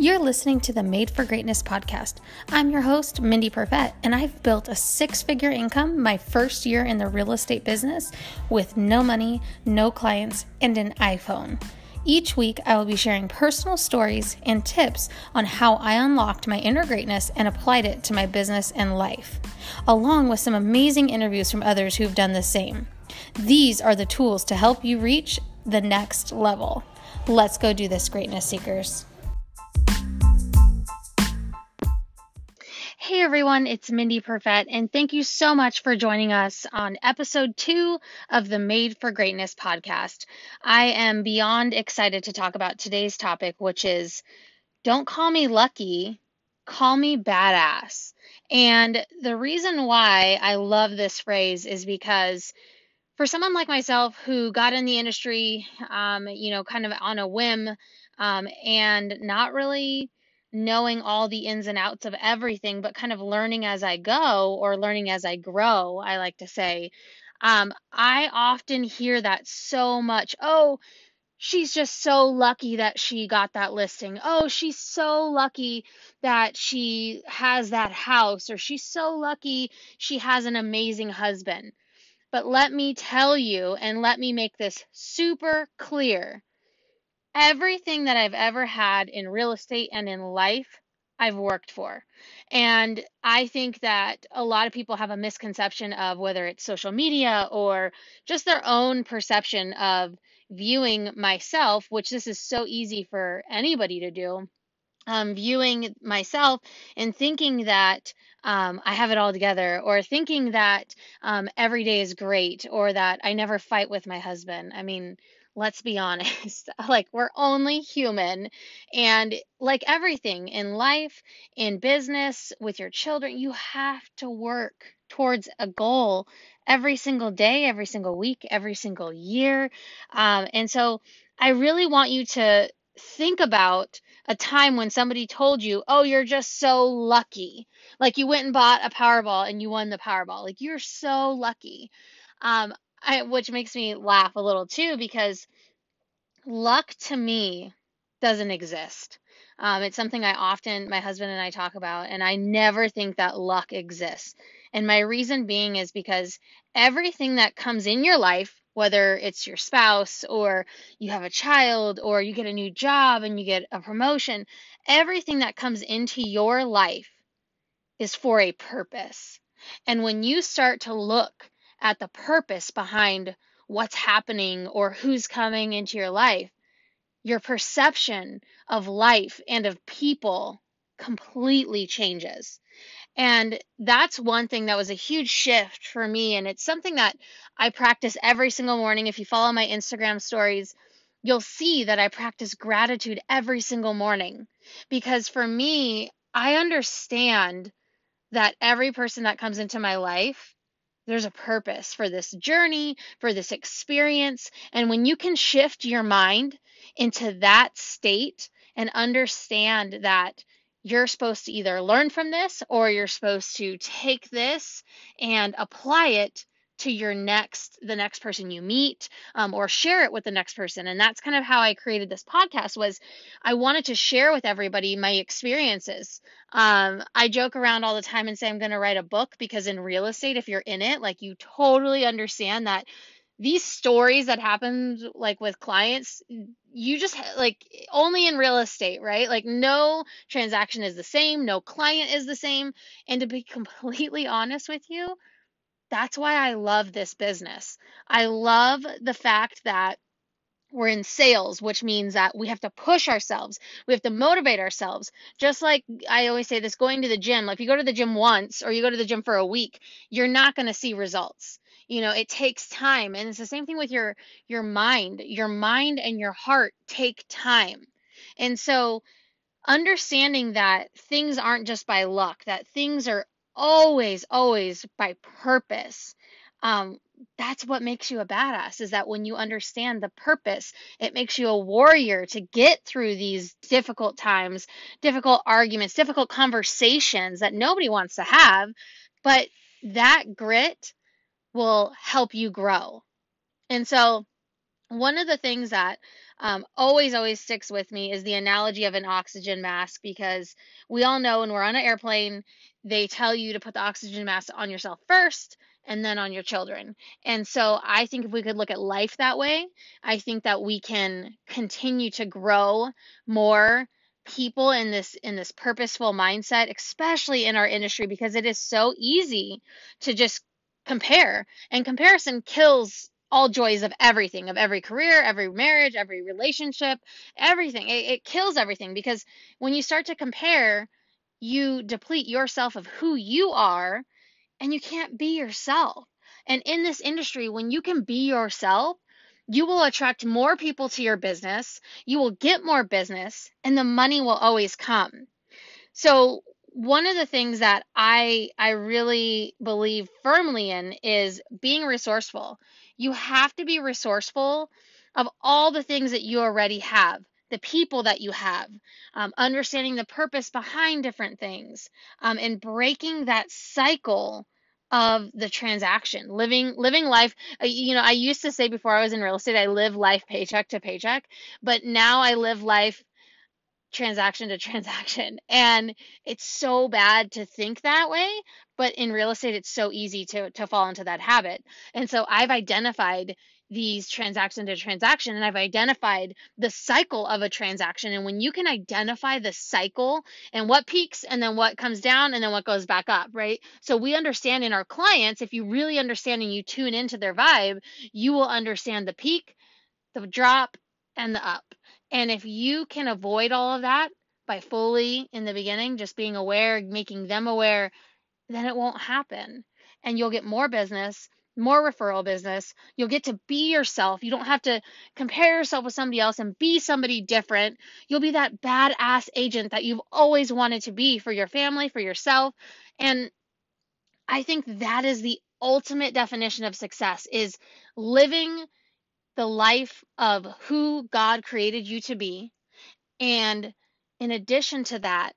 You're listening to the Made for Greatness podcast. I'm your host, Mindy Perfette, and I've built a six figure income my first year in the real estate business with no money, no clients, and an iPhone. Each week, I will be sharing personal stories and tips on how I unlocked my inner greatness and applied it to my business and life, along with some amazing interviews from others who've done the same. These are the tools to help you reach the next level. Let's go do this, greatness seekers. Hey everyone, it's Mindy Perfette, and thank you so much for joining us on episode two of the Made for Greatness podcast. I am beyond excited to talk about today's topic, which is don't call me lucky, call me badass. And the reason why I love this phrase is because for someone like myself who got in the industry, um, you know, kind of on a whim um, and not really knowing all the ins and outs of everything, but kind of learning as I go or learning as I grow, I like to say. Um, I often hear that so much. Oh, she's just so lucky that she got that listing. Oh, she's so lucky that she has that house, or she's so lucky she has an amazing husband. But let me tell you, and let me make this super clear everything that I've ever had in real estate and in life, I've worked for. And I think that a lot of people have a misconception of whether it's social media or just their own perception of viewing myself, which this is so easy for anybody to do. Um, viewing myself and thinking that um, I have it all together, or thinking that um, every day is great, or that I never fight with my husband. I mean, let's be honest. like, we're only human. And like everything in life, in business, with your children, you have to work towards a goal every single day, every single week, every single year. Um, and so I really want you to think about a time when somebody told you, oh, you're just so lucky. Like you went and bought a Powerball and you won the Powerball. Like you're so lucky. Um, I, which makes me laugh a little too because luck to me doesn't exist. Um, it's something I often, my husband and I talk about, and I never think that luck exists. And my reason being is because everything that comes in your life, whether it's your spouse or you have a child or you get a new job and you get a promotion, everything that comes into your life is for a purpose. And when you start to look at the purpose behind what's happening or who's coming into your life, your perception of life and of people completely changes. And that's one thing that was a huge shift for me. And it's something that I practice every single morning. If you follow my Instagram stories, you'll see that I practice gratitude every single morning. Because for me, I understand that every person that comes into my life there's a purpose for this journey, for this experience. And when you can shift your mind into that state and understand that you're supposed to either learn from this or you're supposed to take this and apply it to your next the next person you meet um, or share it with the next person. And that's kind of how i created this podcast was i wanted to share with everybody my experiences. Um, i joke around all the time and say i'm going to write a book because in real estate if you're in it like you totally understand that these stories that happen like with clients you just like only in real estate right? Like no transaction is the same no client is the same. And to be completely honest with you that's why I love this business. I love the fact that we're in sales, which means that we have to push ourselves. We have to motivate ourselves. Just like I always say this going to the gym, like if you go to the gym once or you go to the gym for a week, you're not going to see results. You know, it takes time. And it's the same thing with your your mind. Your mind and your heart take time. And so understanding that things aren't just by luck, that things are always, always by purpose. Um, that's what makes you a badass is that when you understand the purpose, it makes you a warrior to get through these difficult times, difficult arguments, difficult conversations that nobody wants to have. But that grit will help you grow. And so, one of the things that um, always, always sticks with me is the analogy of an oxygen mask because we all know when we're on an airplane, they tell you to put the oxygen mask on yourself first and then on your children. And so I think if we could look at life that way, I think that we can continue to grow more people in this in this purposeful mindset especially in our industry because it is so easy to just compare and comparison kills all joys of everything of every career every marriage every relationship everything it, it kills everything because when you start to compare you deplete yourself of who you are and you can't be yourself and in this industry when you can be yourself you will attract more people to your business, you will get more business, and the money will always come. So, one of the things that I I really believe firmly in is being resourceful. You have to be resourceful of all the things that you already have, the people that you have, um, understanding the purpose behind different things, um, and breaking that cycle of the transaction living living life. Uh, you know i used to say before i was in real estate i live life paycheck to paycheck but now i live life transaction to transaction and it's so bad to think that way but in real estate it's so easy to to fall into that habit and so i've identified these transaction to transaction and I've identified the cycle of a transaction. And when you can identify the cycle and what peaks and then what comes down and then what goes back up, right? So we understand in our clients, if you really understand and you tune into their vibe, you will understand the peak, the drop, and the up. And if you can avoid all of that by fully in the beginning, just being aware, making them aware, then it won't happen. And you'll get more business more referral business. You'll get to be yourself. You don't have to compare yourself with somebody else and be somebody different. You'll be that badass agent that you've always wanted to be for your family, for yourself. And I think that is the ultimate definition of success is living the life of who God created you to be. And in addition to that,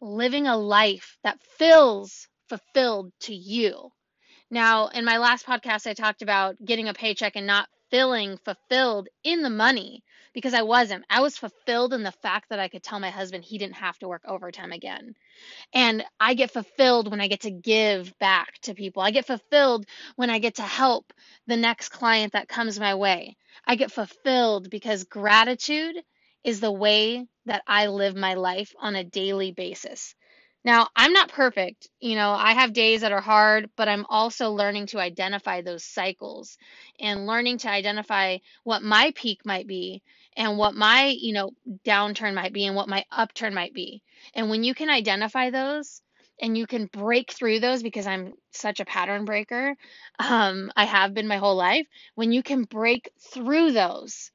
living a life that feels fulfilled to you. Now, in my last podcast, I talked about getting a paycheck and not feeling fulfilled in the money because I wasn't. I was fulfilled in the fact that I could tell my husband he didn't have to work overtime again. And I get fulfilled when I get to give back to people. I get fulfilled when I get to help the next client that comes my way. I get fulfilled because gratitude is the way that I live my life on a daily basis. Now, I'm not perfect. You know, I have days that are hard, but I'm also learning to identify those cycles and learning to identify what my peak might be and what my, you know, downturn might be and what my upturn might be. And when you can identify those and you can break through those because I'm such a pattern breaker, um, I have been my whole life. When you can break through those,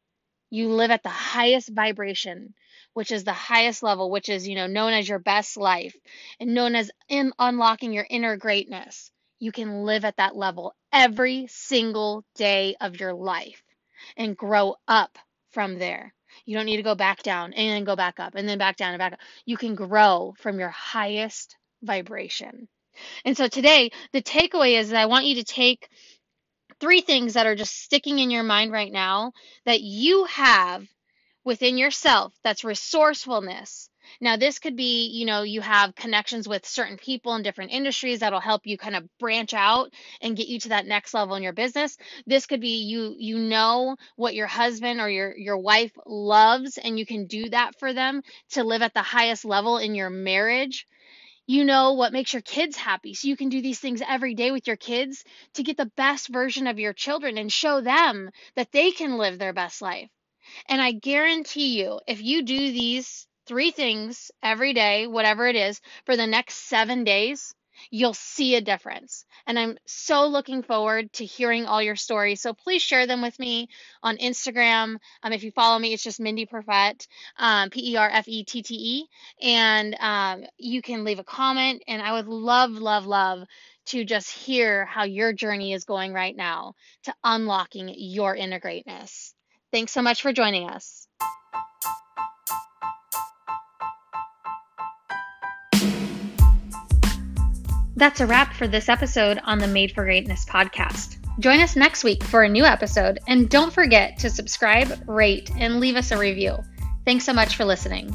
you live at the highest vibration which is the highest level, which is, you know, known as your best life and known as in unlocking your inner greatness. You can live at that level every single day of your life and grow up from there. You don't need to go back down and then go back up and then back down and back up. You can grow from your highest vibration. And so today, the takeaway is that I want you to take three things that are just sticking in your mind right now that you have within yourself that's resourcefulness. Now, this could be, you know, you have connections with certain people in different industries that'll help you kind of branch out and get you to that next level in your business. This could be you you know what your husband or your your wife loves and you can do that for them to live at the highest level in your marriage. You know what makes your kids happy. So you can do these things every day with your kids to get the best version of your children and show them that they can live their best life. And I guarantee you, if you do these three things every day, whatever it is, for the next seven days, you'll see a difference. And I'm so looking forward to hearing all your stories. So please share them with me on Instagram. Um, if you follow me, it's just Mindy Perfette, um, P E R F E T T E. And um, you can leave a comment. And I would love, love, love to just hear how your journey is going right now to unlocking your inner greatness. Thanks so much for joining us. That's a wrap for this episode on the Made for Greatness podcast. Join us next week for a new episode, and don't forget to subscribe, rate, and leave us a review. Thanks so much for listening.